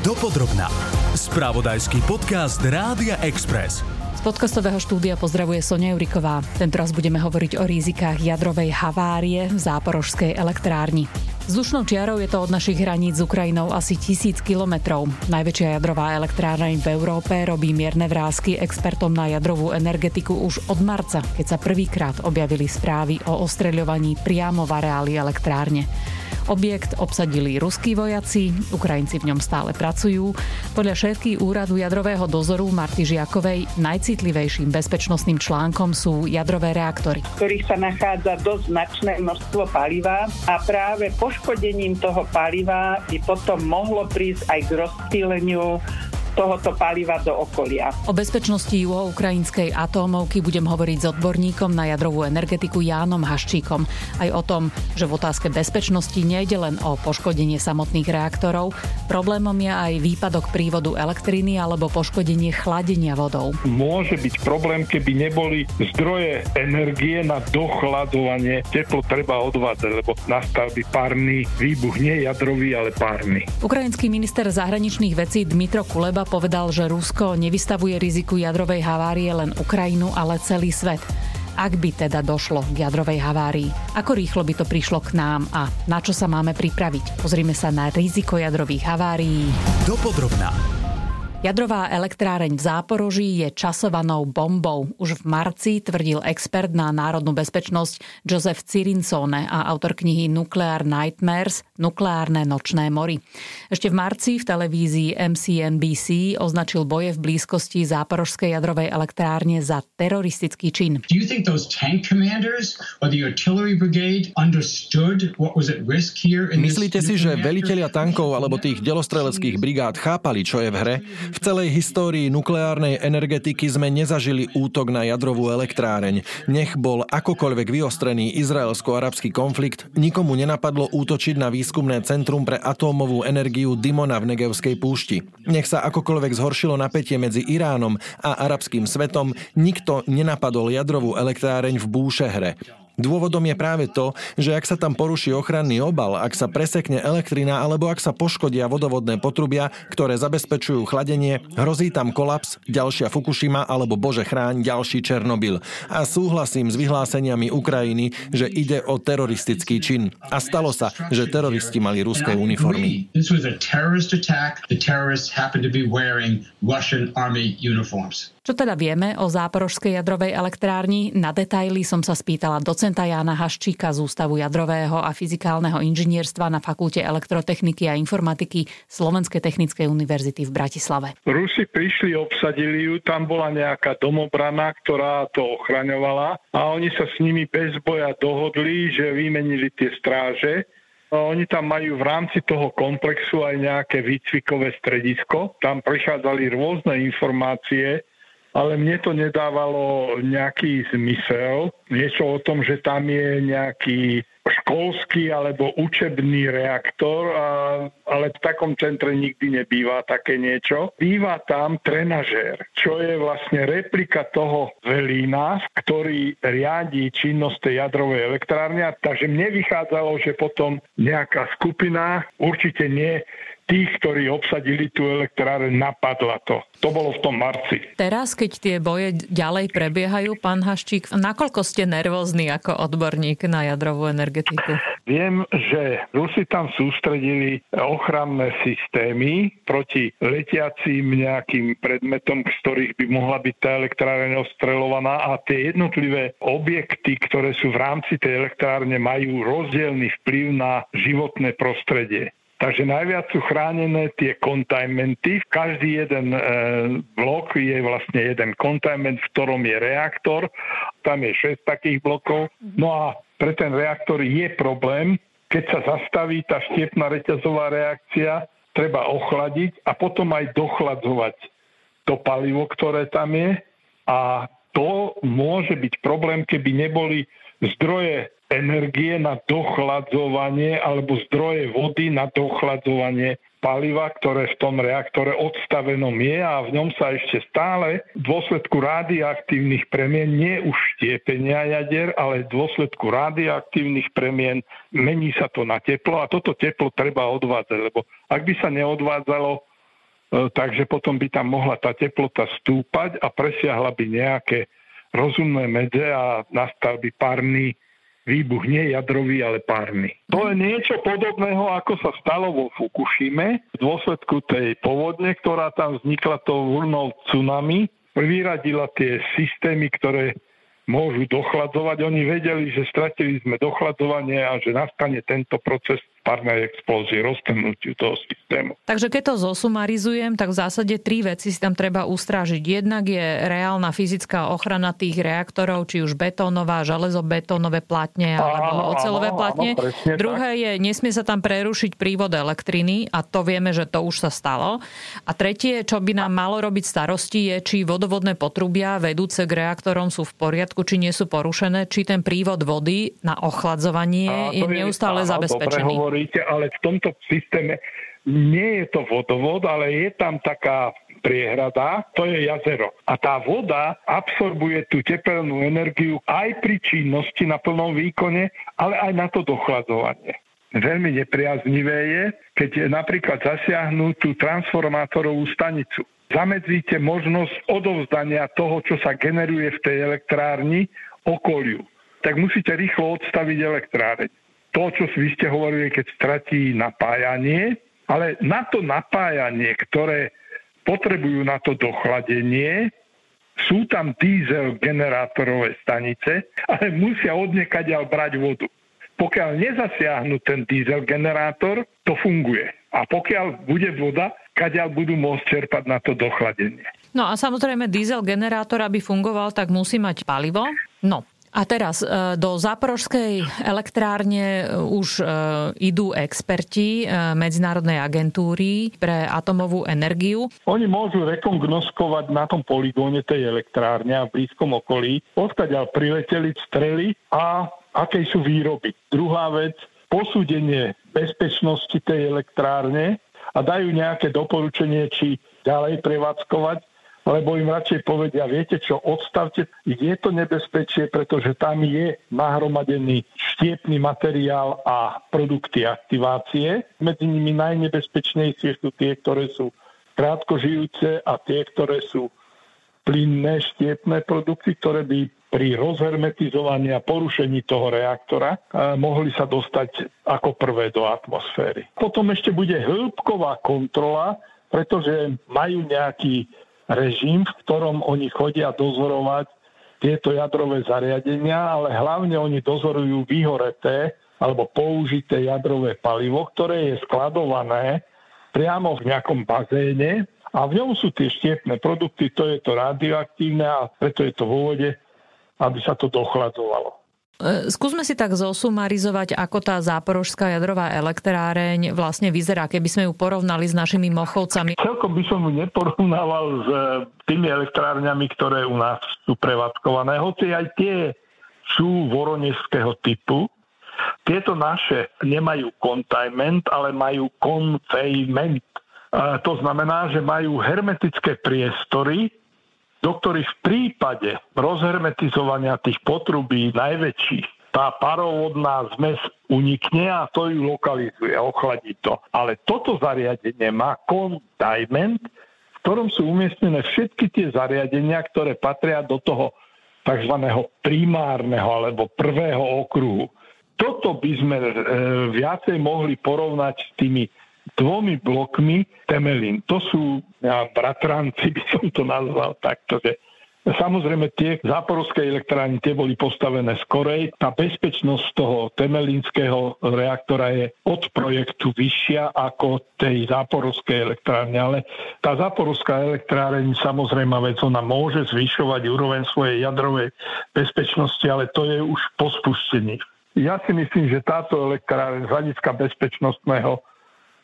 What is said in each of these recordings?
Dopodrobná. Spravodajský podcast Rádia Express. Z podcastového štúdia pozdravuje Sonia Juriková. Tentoraz budeme hovoriť o rizikách jadrovej havárie v záporožskej elektrárni. Vzdušnou čiarou je to od našich hraníc s Ukrajinou asi tisíc kilometrov. Najväčšia jadrová elektrárna v Európe robí mierne vrázky expertom na jadrovú energetiku už od marca, keď sa prvýkrát objavili správy o ostreľovaní priamo v areáli elektrárne. Objekt obsadili ruskí vojaci, Ukrajinci v ňom stále pracujú. Podľa šéfky úradu jadrového dozoru Marty Žiakovej najcitlivejším bezpečnostným článkom sú jadrové reaktory. V ktorých sa nachádza dosť značné množstvo paliva a práve poškodením toho paliva by potom mohlo prísť aj k rozptýleniu tohoto paliva do okolia. O bezpečnosti juho-ukrajinskej atómovky budem hovoriť s odborníkom na jadrovú energetiku Jánom Haščíkom. Aj o tom, že v otázke bezpečnosti nejde len o poškodenie samotných reaktorov, problémom je aj výpadok prívodu elektriny alebo poškodenie chladenia vodou. Môže byť problém, keby neboli zdroje energie na dochladzovanie. Teplo treba odvádzať, lebo nastal by párny výbuch, nie jadrový, ale párny. Ukrajinský minister zahraničných vecí Dmitro Kuleba povedal, že Rusko nevystavuje riziku jadrovej havárie len Ukrajinu, ale celý svet. Ak by teda došlo k jadrovej havárii, ako rýchlo by to prišlo k nám a na čo sa máme pripraviť? Pozrime sa na riziko jadrových havárií. Dopodrobná. Jadrová elektráreň v Záporoží je časovanou bombou. Už v marci tvrdil expert na národnú bezpečnosť Joseph Cirinsone a autor knihy Nuclear Nightmares – Nukleárne nočné mory. Ešte v marci v televízii MCNBC označil boje v blízkosti záporožskej jadrovej elektrárne za teroristický čin. Do you think those tank commanders or the artillery brigade understood what was at risk here in Myslíte si, že velitelia tankov alebo tých delostreleckých brigád chápali, čo je v hre? V celej histórii nukleárnej energetiky sme nezažili útok na jadrovú elektráreň. Nech bol akokoľvek vyostrený izraelsko-arabský konflikt, nikomu nenapadlo útočiť na výskumné centrum pre atómovú energiu Dimona v Negevskej púšti. Nech sa akokoľvek zhoršilo napätie medzi Iránom a arabským svetom, nikto nenapadol jadrovú elektráreň v Búšehre. Dôvodom je práve to, že ak sa tam poruší ochranný obal, ak sa presekne elektrina alebo ak sa poškodia vodovodné potrubia, ktoré zabezpečujú chladenie, hrozí tam kolaps, ďalšia Fukushima alebo bože chráň ďalší Černobyl. A súhlasím s vyhláseniami Ukrajiny, že ide o teroristický čin. A stalo sa, že teroristi mali ruské uniformy. Čo teda vieme o záporožskej jadrovej elektrárni? Na detaily som sa spýtala docenta Jána Haščíka z Ústavu jadrového a fyzikálneho inžinierstva na Fakulte elektrotechniky a informatiky Slovenskej technickej univerzity v Bratislave. Rusi prišli, obsadili ju, tam bola nejaká domobrana, ktorá to ochraňovala a oni sa s nimi bez boja dohodli, že vymenili tie stráže oni tam majú v rámci toho komplexu aj nejaké výcvikové stredisko. Tam prichádzali rôzne informácie ale mne to nedávalo nejaký zmysel. Niečo o tom, že tam je nejaký školský alebo učebný reaktor, ale v takom centre nikdy nebýva také niečo. Býva tam trenažér, čo je vlastne replika toho velína, ktorý riadí činnosť tej jadrovej elektrárne. Takže mne vychádzalo, že potom nejaká skupina, určite nie tých, ktorí obsadili tú elektráreň, napadla to. To bolo v tom marci. Teraz, keď tie boje ďalej prebiehajú, pán Haščík, nakoľko ste nervózny ako odborník na jadrovú energetiku? Viem, že Rusi tam sústredili ochranné systémy proti letiacím nejakým predmetom, z ktorých by mohla byť tá elektráreň ostrelovaná a tie jednotlivé objekty, ktoré sú v rámci tej elektrárne, majú rozdielny vplyv na životné prostredie. Takže najviac sú chránené tie containmenty. Každý jeden e, blok je vlastne jeden containment, v ktorom je reaktor. Tam je 6 takých blokov. No a pre ten reaktor je problém, keď sa zastaví tá štiepná reťazová reakcia, treba ochladiť a potom aj dochladzovať to palivo, ktoré tam je. A to môže byť problém, keby neboli zdroje energie na dochladzovanie alebo zdroje vody na dochladzovanie paliva, ktoré v tom reaktore odstavenom je a v ňom sa ešte stále v dôsledku radioaktívnych premien, nie už štiepenia jader, ale v dôsledku radioaktívnych premien mení sa to na teplo a toto teplo treba odvádzať, lebo ak by sa neodvádzalo, takže potom by tam mohla tá teplota stúpať a presiahla by nejaké rozumné medze a nastal by párny výbuch, nie jadrový, ale párny. To je niečo podobného, ako sa stalo vo Fukushime v dôsledku tej povodne, ktorá tam vznikla tou vlnou tsunami, vyradila tie systémy, ktoré môžu dochladzovať. Oni vedeli, že stratili sme dochladzovanie a že nastane tento proces párnej explózie, roztrhnutiu toho systému. Takže keď to zosumarizujem, tak v zásade tri veci si tam treba ustrážiť. Jednak je reálna fyzická ochrana tých reaktorov, či už betónová, železobetónové platne alebo ocelové platne. Áno, Druhé tak. je, nesmie sa tam prerušiť prívod elektriny a to vieme, že to už sa stalo. A tretie, čo by nám malo robiť starosti, je, či vodovodné potrubia vedúce k reaktorom sú v poriadku, či nie sú porušené, či ten prívod vody na ochladzovanie je neustále je, zabezpečený hovoríte, ale v tomto systéme nie je to vodovod, ale je tam taká priehrada, to je jazero. A tá voda absorbuje tú tepelnú energiu aj pri činnosti na plnom výkone, ale aj na to dochladzovanie. Veľmi nepriaznivé je, keď napríklad zasiahnu tú transformátorovú stanicu. Zamedzíte možnosť odovzdania toho, čo sa generuje v tej elektrárni, okoliu. Tak musíte rýchlo odstaviť elektráreň to, čo vy ste hovorili, keď stratí napájanie, ale na to napájanie, ktoré potrebujú na to dochladenie, sú tam diesel generátorové stanice, ale musia odniekaďal brať vodu. Pokiaľ nezasiahnu ten diesel generátor, to funguje. A pokiaľ bude voda, kaďal budú môcť čerpať na to dochladenie. No a samozrejme diesel generátor, aby fungoval, tak musí mať palivo. No, a teraz e, do Záporožskej elektrárne e, už e, idú experti Medzinárodnej agentúry pre atomovú energiu. Oni môžu rekognoskovať na tom poligóne tej elektrárne a v blízkom okolí, odkiaľ prileteli strely a aké sú výroby. Druhá vec, posúdenie bezpečnosti tej elektrárne a dajú nejaké doporučenie, či ďalej prevádzkovať lebo im radšej povedia, viete čo, odstavte, je to nebezpečie, pretože tam je nahromadený štiepný materiál a produkty aktivácie. Medzi nimi najnebezpečnejšie sú tie, ktoré sú krátkožijúce a tie, ktoré sú plynné štiepné produkty, ktoré by pri rozhermetizovaní a porušení toho reaktora eh, mohli sa dostať ako prvé do atmosféry. Potom ešte bude hĺbková kontrola, pretože majú nejaký režim, v ktorom oni chodia dozorovať tieto jadrové zariadenia, ale hlavne oni dozorujú vyhoreté alebo použité jadrové palivo, ktoré je skladované priamo v nejakom bazéne a v ňom sú tie štiepné produkty, to je to radioaktívne a preto je to v úvode, aby sa to dochladzovalo. E, skúsme si tak zosumarizovať, ako tá záporožská jadrová elektráreň vlastne vyzerá, keby sme ju porovnali s našimi mochovcami. Celkom by som ju neporovnával s e, tými elektrárňami, ktoré u nás sú prevádzkované, hoci aj tie sú voroneského typu. Tieto naše nemajú containment, ale majú containment. To znamená, že majú hermetické priestory, do ktorých v prípade rozhermetizovania tých potrubí najväčších tá parovodná zmes unikne a to ju lokalizuje, ochladí to. Ale toto zariadenie má containment, v ktorom sú umiestnené všetky tie zariadenia, ktoré patria do toho tzv. primárneho alebo prvého okruhu. Toto by sme e, viacej mohli porovnať s tými dvomi blokmi temelín. To sú ja, bratranci, by som to nazval takto, že Samozrejme, tie záporovské elektrárne tie boli postavené skorej. Tá bezpečnosť toho temelínskeho reaktora je od projektu vyššia ako tej záporovskej elektrárne. Ale tá záporovská elektráreň samozrejme vec, ona môže zvyšovať úroveň svojej jadrovej bezpečnosti, ale to je už po spustení. Ja si myslím, že táto elektráreň z hľadiska bezpečnostného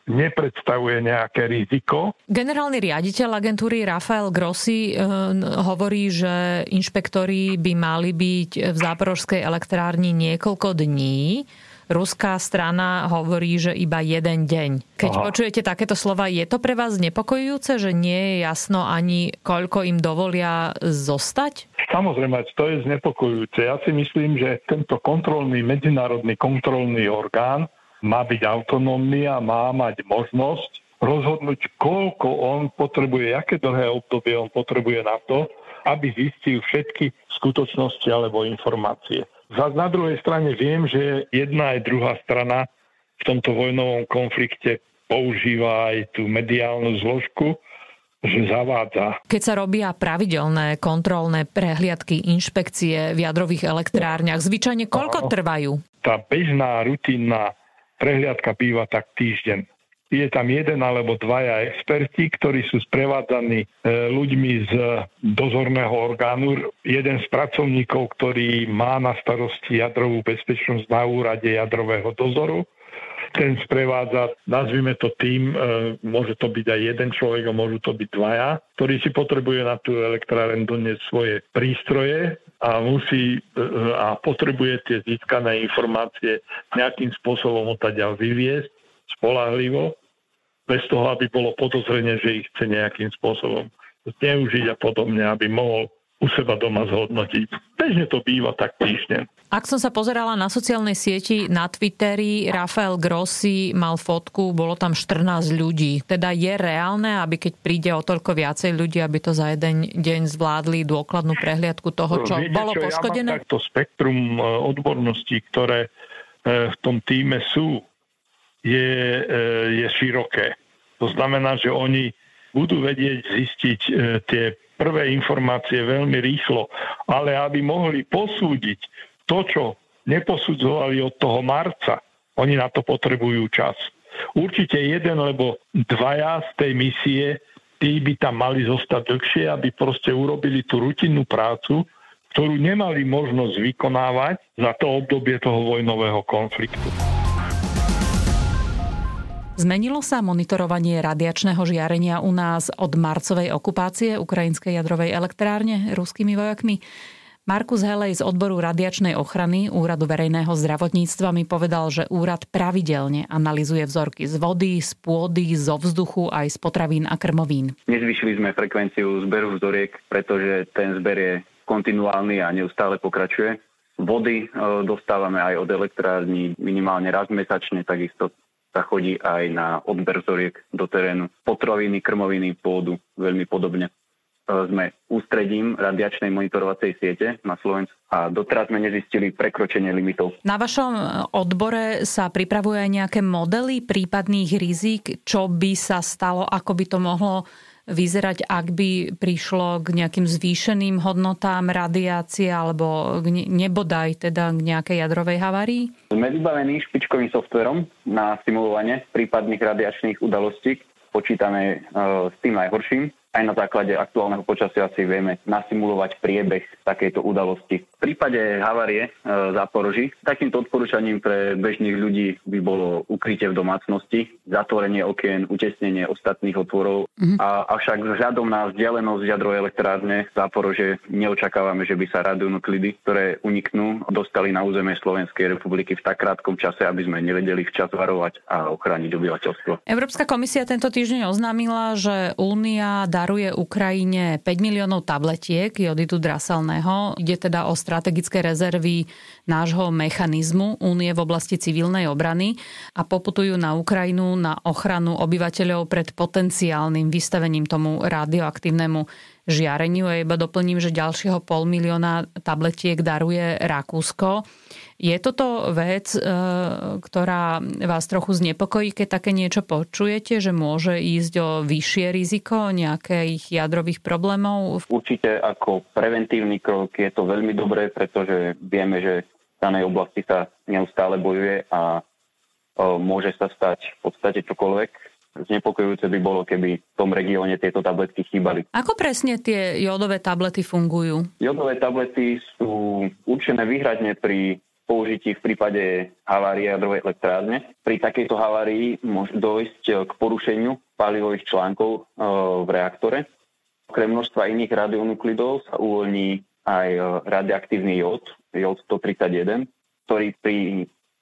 nepredstavuje nejaké riziko. Generálny riaditeľ agentúry Rafael Grossi e, hovorí, že inšpektori by mali byť v záporožskej elektrárni niekoľko dní. Ruská strana hovorí, že iba jeden deň. Keď Aha. počujete takéto slova, je to pre vás nepokojujúce, že nie je jasno ani koľko im dovolia zostať? Samozrejme, to je znepokojujúce. Ja si myslím, že tento kontrolný, medzinárodný kontrolný orgán má byť autonómny a má mať možnosť rozhodnúť, koľko on potrebuje, aké dlhé obdobie on potrebuje na to, aby zistil všetky skutočnosti alebo informácie. Za, na druhej strane viem, že jedna aj druhá strana v tomto vojnovom konflikte používa aj tú mediálnu zložku, že zavádza. Keď sa robia pravidelné kontrolné prehliadky, inšpekcie v jadrových elektrárniach, zvyčajne koľko trvajú? Tá bežná, rutinná prehliadka býva tak týždeň. Je tam jeden alebo dvaja experti, ktorí sú sprevádzaní e, ľuďmi z dozorného orgánu. Jeden z pracovníkov, ktorý má na starosti jadrovú bezpečnosť na úrade jadrového dozoru ten sprevádza, nazvime to tým, e, môže to byť aj jeden človek a môžu to byť dvaja, ktorý si potrebuje na tú elektráren doniesť svoje prístroje a musí e, a potrebuje tie získané informácie nejakým spôsobom odtiaľ vyviesť spolahlivo, bez toho, aby bolo podozrenie, že ich chce nejakým spôsobom zneužiť a podobne, aby mohol u seba doma zhodnotiť. Bežne to býva tak týždeň. Ak som sa pozerala na sociálnej sieti, na Twitteri, Rafael Grossi mal fotku, bolo tam 14 ľudí. Teda je reálne, aby keď príde o toľko viacej ľudí, aby to za jeden deň zvládli dôkladnú prehliadku toho, čo Viete, bolo čo, poškodené? Ja takto spektrum e, odborností, ktoré e, v tom týme sú, je, e, je široké. To znamená, že oni budú vedieť zistiť tie prvé informácie veľmi rýchlo, ale aby mohli posúdiť to, čo neposudzovali od toho marca, oni na to potrebujú čas. Určite jeden, lebo dvaja z tej misie, tí by tam mali zostať dlhšie, aby proste urobili tú rutinnú prácu, ktorú nemali možnosť vykonávať za to obdobie toho vojnového konfliktu. Zmenilo sa monitorovanie radiačného žiarenia u nás od marcovej okupácie ukrajinskej jadrovej elektrárne ruskými vojakmi? Markus Helej z odboru radiačnej ochrany Úradu verejného zdravotníctva mi povedal, že úrad pravidelne analizuje vzorky z vody, z pôdy, zo vzduchu aj z potravín a krmovín. Nezvyšili sme frekvenciu zberu vzoriek, pretože ten zber je kontinuálny a neustále pokračuje. Vody e, dostávame aj od elektrární minimálne raz mesačne, takisto sa chodí aj na odber zoriek do terénu. Potraviny, krmoviny, pôdu, veľmi podobne. E, sme ústredím radiačnej monitorovacej siete na Slovensku a doteraz sme nezistili prekročenie limitov. Na vašom odbore sa pripravuje aj nejaké modely prípadných rizik, čo by sa stalo, ako by to mohlo vyzerať, ak by prišlo k nejakým zvýšeným hodnotám radiácie alebo nebodaj teda k nejakej jadrovej havárii? Sme vybavení špičkovým softverom na simulovanie prípadných radiačných udalostí. Počítame s tým najhorším aj na základe aktuálneho počasia si vieme nasimulovať priebeh takejto udalosti. V prípade havárie e, záporoží takýmto odporúčaním pre bežných ľudí by bolo ukrytie v domácnosti, zatvorenie okien, utesnenie ostatných otvorov. Mm-hmm. A, avšak vzhľadom na vzdialenosť jadrovej elektrárne záporože neočakávame, že by sa radionuklidy, ktoré uniknú, dostali na územie Slovenskej republiky v tak krátkom čase, aby sme nevedeli včas varovať a ochrániť obyvateľstvo. Európska komisia tento týždeň oznámila, že Únia daruje Ukrajine 5 miliónov tabletiek jodidu draselného. Ide teda o strategické rezervy nášho mechanizmu Únie v oblasti civilnej obrany a poputujú na Ukrajinu na ochranu obyvateľov pred potenciálnym vystavením tomu radioaktívnemu žiareniu. A iba doplním, že ďalšieho pol milióna tabletiek daruje Rakúsko. Je toto vec, e, ktorá vás trochu znepokojí, keď také niečo počujete, že môže ísť o vyššie riziko nejakých jadrových problémov? Určite ako preventívny krok je to veľmi dobré, pretože vieme, že v danej oblasti sa neustále bojuje a e, môže sa stať v podstate čokoľvek. Znepokojujúce by bolo, keby v tom regióne tieto tabletky chýbali. Ako presne tie jodové tablety fungujú? Jodové tablety sú určené výhradne pri použití v prípade havárie jadrovej elektrárne. Pri takejto havárii môže dojsť eh, k porušeniu palivových článkov eh, v reaktore. Okrem množstva iných radionuklidov sa uvoľní aj eh, radioaktívny jód, jód 131, ktorý pri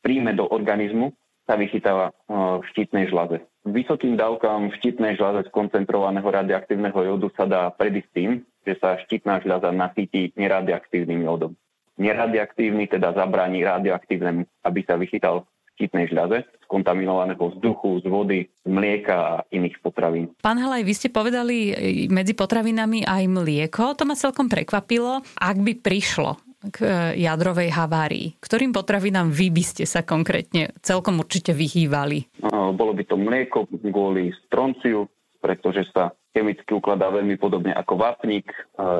príjme do organizmu sa vychytáva v štítnej žlaze. Vysokým dávkam štítnej žlaze koncentrovaného radioaktívneho jódu sa dá predísť tým, že sa štítna žľaza nasýti neradioaktívnym jódom neradioaktívny, teda zabráni radioaktívnemu, aby sa vychytal štítnej žľaze z kontaminovaného vzduchu, z vody, z mlieka a iných potravín. Pán Helaj, vy ste povedali medzi potravinami aj mlieko. To ma celkom prekvapilo. Ak by prišlo k e, jadrovej havárii. Ktorým potravinám vy by ste sa konkrétne celkom určite vyhývali? Bolo by to mlieko kvôli stronciu, pretože sa chemicky ukladá veľmi podobne ako vápnik,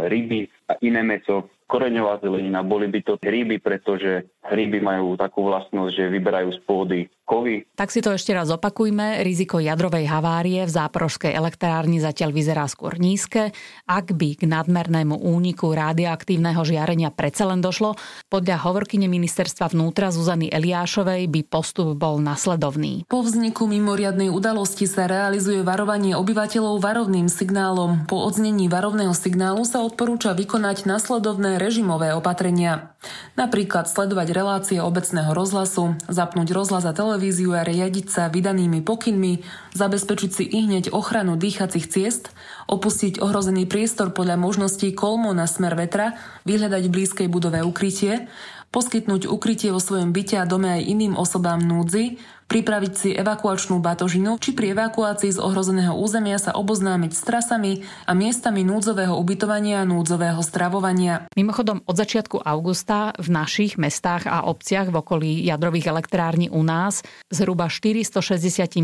ryby a iné meso koreňová zelenina, boli by to ryby, pretože ryby majú takú vlastnosť, že vyberajú z pôdy kovy. Tak si to ešte raz opakujme. Riziko jadrovej havárie v záporožskej elektrárni zatiaľ vyzerá skôr nízke. Ak by k nadmernému úniku radioaktívneho žiarenia predsa len došlo, podľa hovorkyne ministerstva vnútra Zuzany Eliášovej by postup bol nasledovný. Po vzniku mimoriadnej udalosti sa realizuje varovanie obyvateľov varovným signálom. Po odznení varovného signálu sa odporúča vykonať nasledovné režimové opatrenia. Napríklad sledovať relácie obecného rozhlasu, zapnúť rozhlas a televíziu a riadiť sa vydanými pokynmi, zabezpečiť si i hneď ochranu dýchacích ciest, opustiť ohrozený priestor podľa možností kolmo na smer vetra, vyhľadať v blízkej budove ukrytie, poskytnúť ukrytie vo svojom byte a dome aj iným osobám núdzi, pripraviť si evakuačnú batožinu či pri evakuácii z ohrozeného územia sa oboznámiť s trasami a miestami núdzového ubytovania a núdzového stravovania. Mimochodom, od začiatku augusta v našich mestách a obciach v okolí jadrových elektrární u nás zhruba 460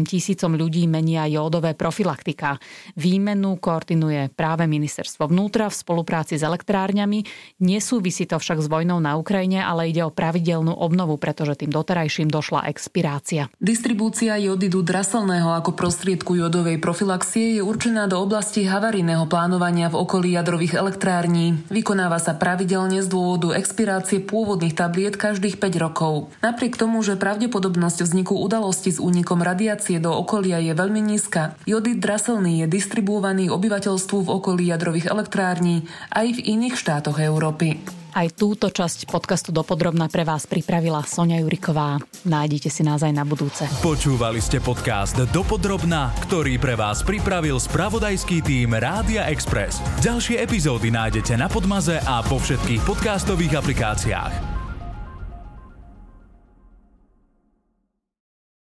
tisícom ľudí menia jódové profilaktika. Výmenu koordinuje práve ministerstvo vnútra v spolupráci s elektrárňami. Nesúvisí to však s vojnou na Ukrajine, ale ide o pravidelnú obnovu, pretože tým doterajším došla expirácia. Distribúcia jodidu draselného ako prostriedku jodovej profilaxie je určená do oblasti havarijného plánovania v okolí jadrových elektrární. Vykonáva sa pravidelne z dôvodu expirácie pôvodných tabliet každých 5 rokov. Napriek tomu, že pravdepodobnosť vzniku udalosti s únikom radiácie do okolia je veľmi nízka, jodid draselný je distribuovaný obyvateľstvu v okolí jadrových elektrární aj v iných štátoch Európy. Aj túto časť podcastu Dopodrobna pre vás pripravila Sonia Juriková. Nájdete si nás aj na budúce. Počúvali ste podcast Dopodrobna, ktorý pre vás pripravil spravodajský tým Rádia Express. Ďalšie epizódy nájdete na Podmaze a po všetkých podcastových aplikáciách.